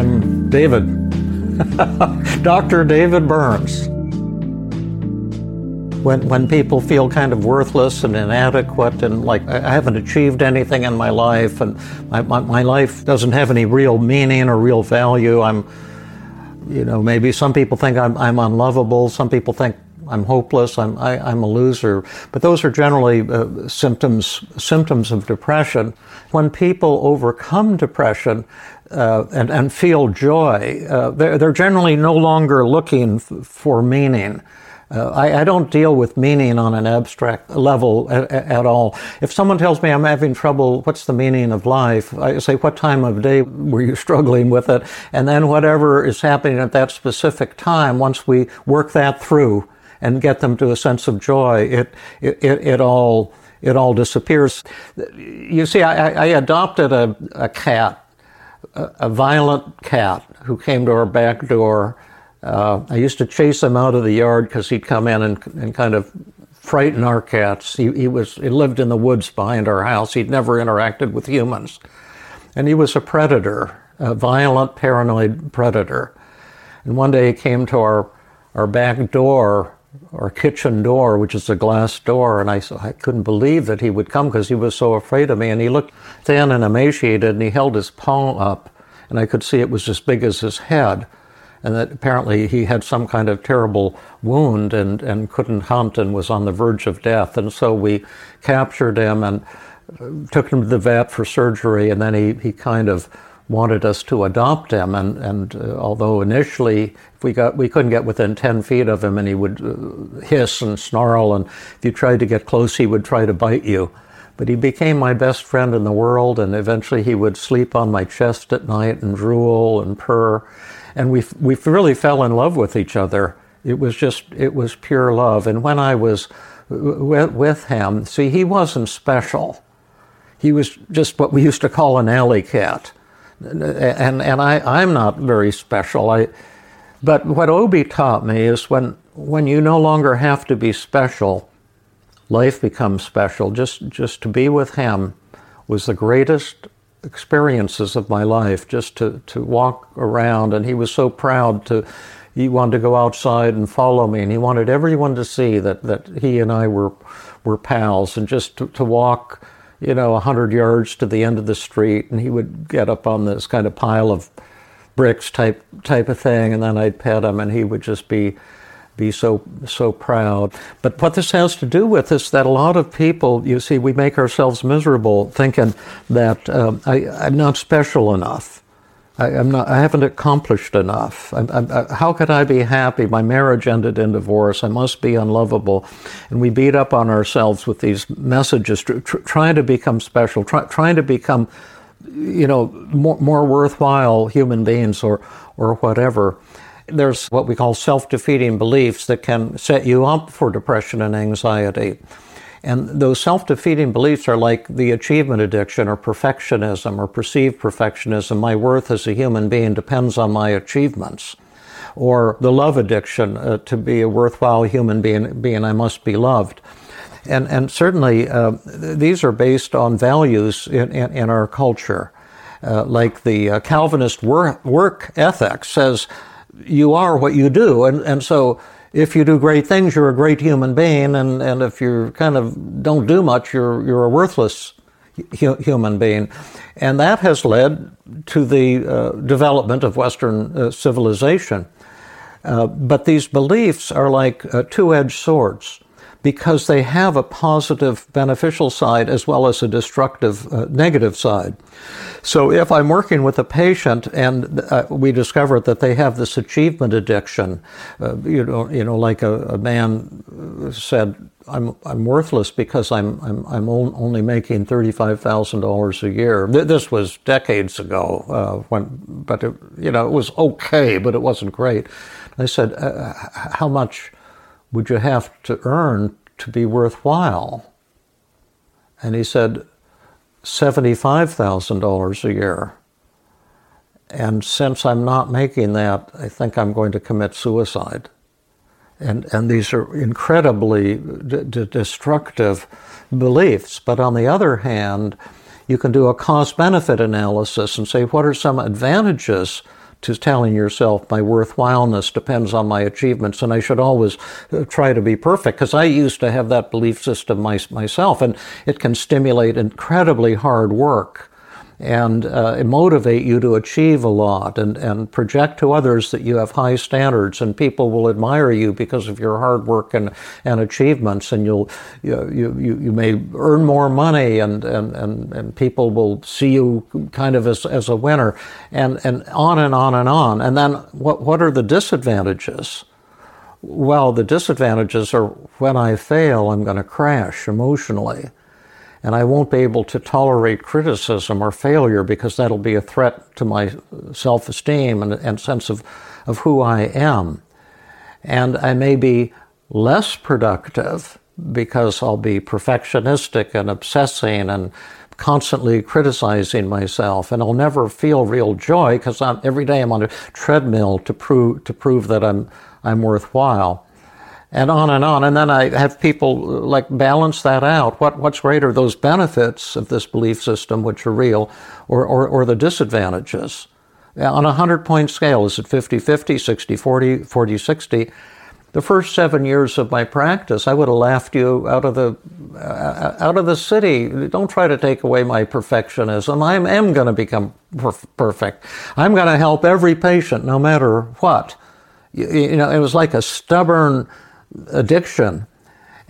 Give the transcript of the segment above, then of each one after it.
I'm David, Dr. David Burns. When, when people feel kind of worthless and inadequate and like I haven't achieved anything in my life and my, my, my life doesn't have any real meaning or real value, I'm, you know, maybe some people think I'm, I'm unlovable, some people think I'm hopeless, I'm, I, i am a loser. But those are generally uh, symptoms, symptoms of depression. When people overcome depression, uh, and, and, feel joy, uh, they're, they're, generally no longer looking f- for meaning. Uh, I, I, don't deal with meaning on an abstract level at, at, all. If someone tells me I'm having trouble, what's the meaning of life? I say, what time of day were you struggling with it? And then whatever is happening at that specific time, once we work that through and get them to a sense of joy, it, it, it, all, it all disappears. You see, I, I adopted a, a cat a, violent cat who came to our back door. Uh, I used to chase him out of the yard because he'd come in and, and kind of frighten our cats. He, he, was he lived in the woods behind our house. He'd never interacted with humans, and he was a predator, a violent, paranoid predator. And one day he came to our our back door our kitchen door, which is a glass door, and I, I couldn't believe that he would come because he was so afraid of me. And he looked thin and emaciated, and he held his palm up, and I could see it was as big as his head, and that apparently he had some kind of terrible wound and, and couldn't hunt and was on the verge of death. And so we captured him and uh, took him to the vet for surgery, and then he, he kind of wanted us to adopt him. And, and uh, although initially we got we couldn't get within 10 feet of him, and he would uh, hiss and snarl, and if you tried to get close, he would try to bite you. But he became my best friend in the world, and eventually he would sleep on my chest at night and drool and purr, and we we really fell in love with each other. It was just it was pure love. And when I was with, with him, see, he wasn't special. He was just what we used to call an alley cat and and I I'm not very special. I, but what Obi taught me is when when you no longer have to be special, life becomes special. Just just to be with him was the greatest experiences of my life. Just to to walk around, and he was so proud to. He wanted to go outside and follow me, and he wanted everyone to see that, that he and I were were pals, and just to, to walk you know, 100 yards to the end of the street, and he would get up on this kind of pile of bricks type type of thing, and then I'd pet him, and he would just be be so so proud. But what this has to do with is that a lot of people, you see, we make ourselves miserable thinking that um, I, I'm not special enough. I, am not. I haven't accomplished enough. I'm, I'm, uh, how could I be happy? My marriage ended in divorce. I must be unlovable, and we beat up on ourselves with these messages, tr- tr- trying to become special, try, trying to become, you know, more, more worthwhile human beings or or whatever. There's what we call self defeating beliefs that can set you up for depression and anxiety. And those self defeating beliefs are like the achievement addiction or perfectionism or perceived perfectionism. My worth as a human being depends on my achievements. Or the love addiction uh, to be a worthwhile human being, being, I must be loved. And, and certainly uh, these are based on values in, in, in our culture. Uh, like the uh, Calvinist work, work ethic says, you are what you do. And, and so if you do great things, you're a great human being. And, and if you kind of don't do much, you're, you're a worthless hu- human being. And that has led to the uh, development of Western uh, civilization. Uh, but these beliefs are like two edged swords because they have a positive beneficial side as well as a destructive uh, negative side. So if I'm working with a patient and uh, we discover that they have this achievement addiction, uh, you know, you know, like a, a, man said, I'm I'm worthless because I'm I'm I'm only making thirty five thousand dollars a year. This was decades ago, uh, when but it, you know it was okay, but it wasn't great. I said, uh, how much? Would you have to earn to be worthwhile? And he said, $75,000 a year. And since I'm not making that, I think I'm going to commit suicide. And, and these are incredibly d- d- destructive beliefs. But on the other hand, you can do a cost benefit analysis and say, what are some advantages to telling yourself my worthwhileness depends on my achievements and I should always uh, try to be perfect because I used to have that belief system my, myself and it can stimulate incredibly hard work and uh, motivate you to achieve a lot and, and project to others that you have high standards and people will admire you because of your hard work and, and achievements and you'll you, you, you may earn more money and, and, and, and people will see you kind of as, as a winner and, and on and on and on. And then what, what are the disadvantages? Well the disadvantages are when I fail I'm going to crash emotionally and I won't be able to tolerate criticism or failure because that'll be a threat to my self esteem and, and, sense of, of who I am. And I may be less productive because I'll be perfectionistic and obsessing and constantly criticizing myself and I'll never feel real joy because every day I'm on a treadmill to prove to prove that I'm I'm worthwhile and on and on. And then I have people like balance that out. What, what's greater, those benefits of this belief system, which are real, or, or, or the disadvantages? On a 100 point scale, is it 50 50, 60 40, 40 60? The first seven years of my practice, I would have laughed you out of the uh, out of the city. Don't try to take away my perfectionism. I am going to become perf- perfect. I'm going to help every patient, no matter what. You, you know, it was like a stubborn addiction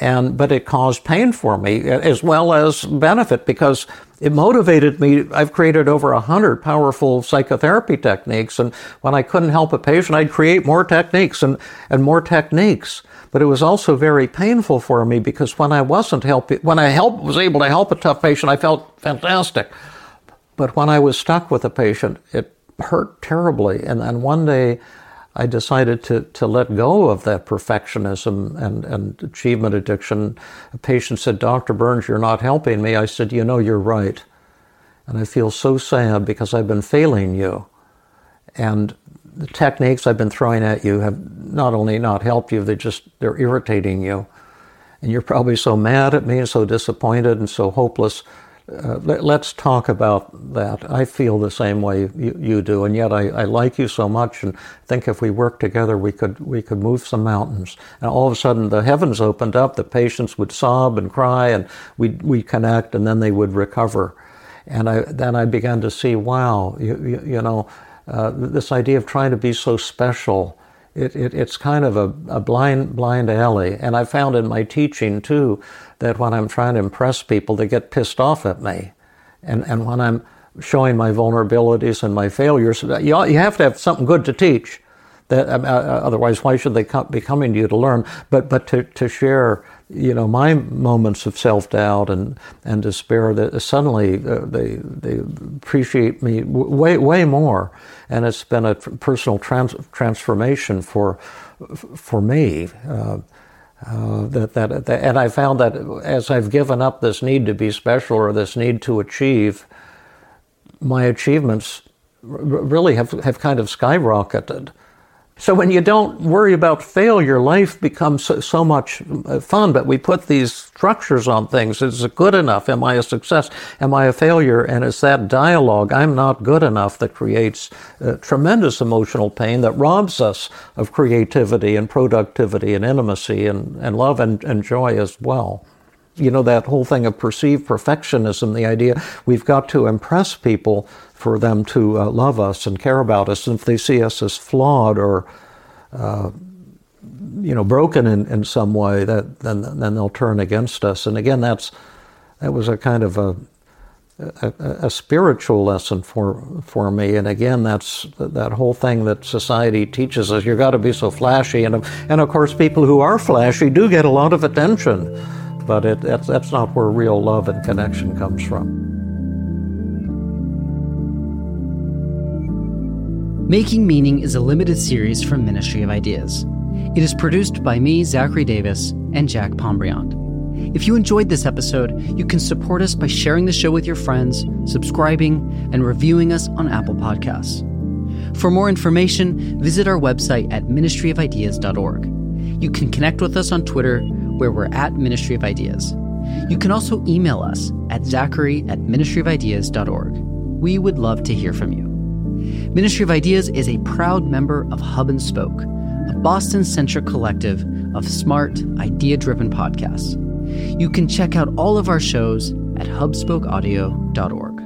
and but it caused pain for me as well as benefit because it motivated me. I've created over a hundred powerful psychotherapy techniques and when i couldn't help a patient i'd create more techniques and, and more techniques. But it was also very painful for me because when i wasn't helping when i help, was able to help a tough patient i felt fantastic. But when i was stuck with a patient it hurt terribly and then one day I decided to, to let go of that perfectionism and, and achievement addiction. A patient said, Dr. Burns, you're not helping me. I said, You know, you're right. And I feel so sad because I've been failing you. And the techniques I've been throwing at you have not only not helped you, they just, they're irritating you. And you're probably so mad at me and so disappointed and so hopeless uh, let, us talk about that. I feel the same way you, you do, and yet I, I, like you so much, and think if we work together, we could we could move some mountains. And all of a sudden, the heavens opened up. The patients would sob and cry, and we we connect, and then they would recover. And I then I began to see, wow, you, you, you know, uh, this idea of trying to be so special it, it, it's kind of a, a blind blind alley. And I found in my teaching too that when I'm trying to impress people, they get pissed off at me, and and when I'm showing my vulnerabilities and my failures, you, you have to have something good to teach. That uh, uh otherwise, why should they come, be coming to you to learn? But but to, to share you know, my moments of self doubt and, and despair that suddenly uh, they they appreciate me way way more, and it's been a personal trans- transformation for for me. Uh, uh, that, that, that, and I found that as I've given up this need to be special or this need to achieve, my achievements really have, have kind of skyrocketed. So when you don't worry about failure, life becomes so, so, much uh, fun. But we put these structures on things. Is it good enough? Am I a success? Am I a failure? And it's that dialogue, I'm not good enough, that creates uh, tremendous emotional pain that robs us of creativity and productivity and intimacy and, and love and, and joy as well. You know, that whole thing of perceived perfectionism, the idea we've got to impress people for them to uh, love us and care about us. And if they see us as flawed or, uh, you know, broken in, in some way, that then then they'll turn against us. And again, that's that was a kind of a a, a, spiritual lesson for for me. And again, that's that whole thing that society teaches us. You've got to be so flashy, and and of course, people who are flashy do get a lot of attention, but it, that's that's not where real love and connection comes from. Making Meaning is a limited series from Ministry of Ideas. It is produced by me, Zachary Davis, and Jack Pombriant. If you enjoyed this episode, you can support us by sharing the show with your friends, subscribing, and reviewing us on Apple Podcasts. For more information, visit our website at ministryofideas.org. You can connect with us on Twitter, where we're at Ministry of Ideas. You can also email us at zachary at ministryofideas.org. We would love to hear from you. Ministry of Ideas is a proud member of Hub and Spoke, a Boston centric collective of smart, idea driven podcasts. You can check out all of our shows at hubspokeaudio.org.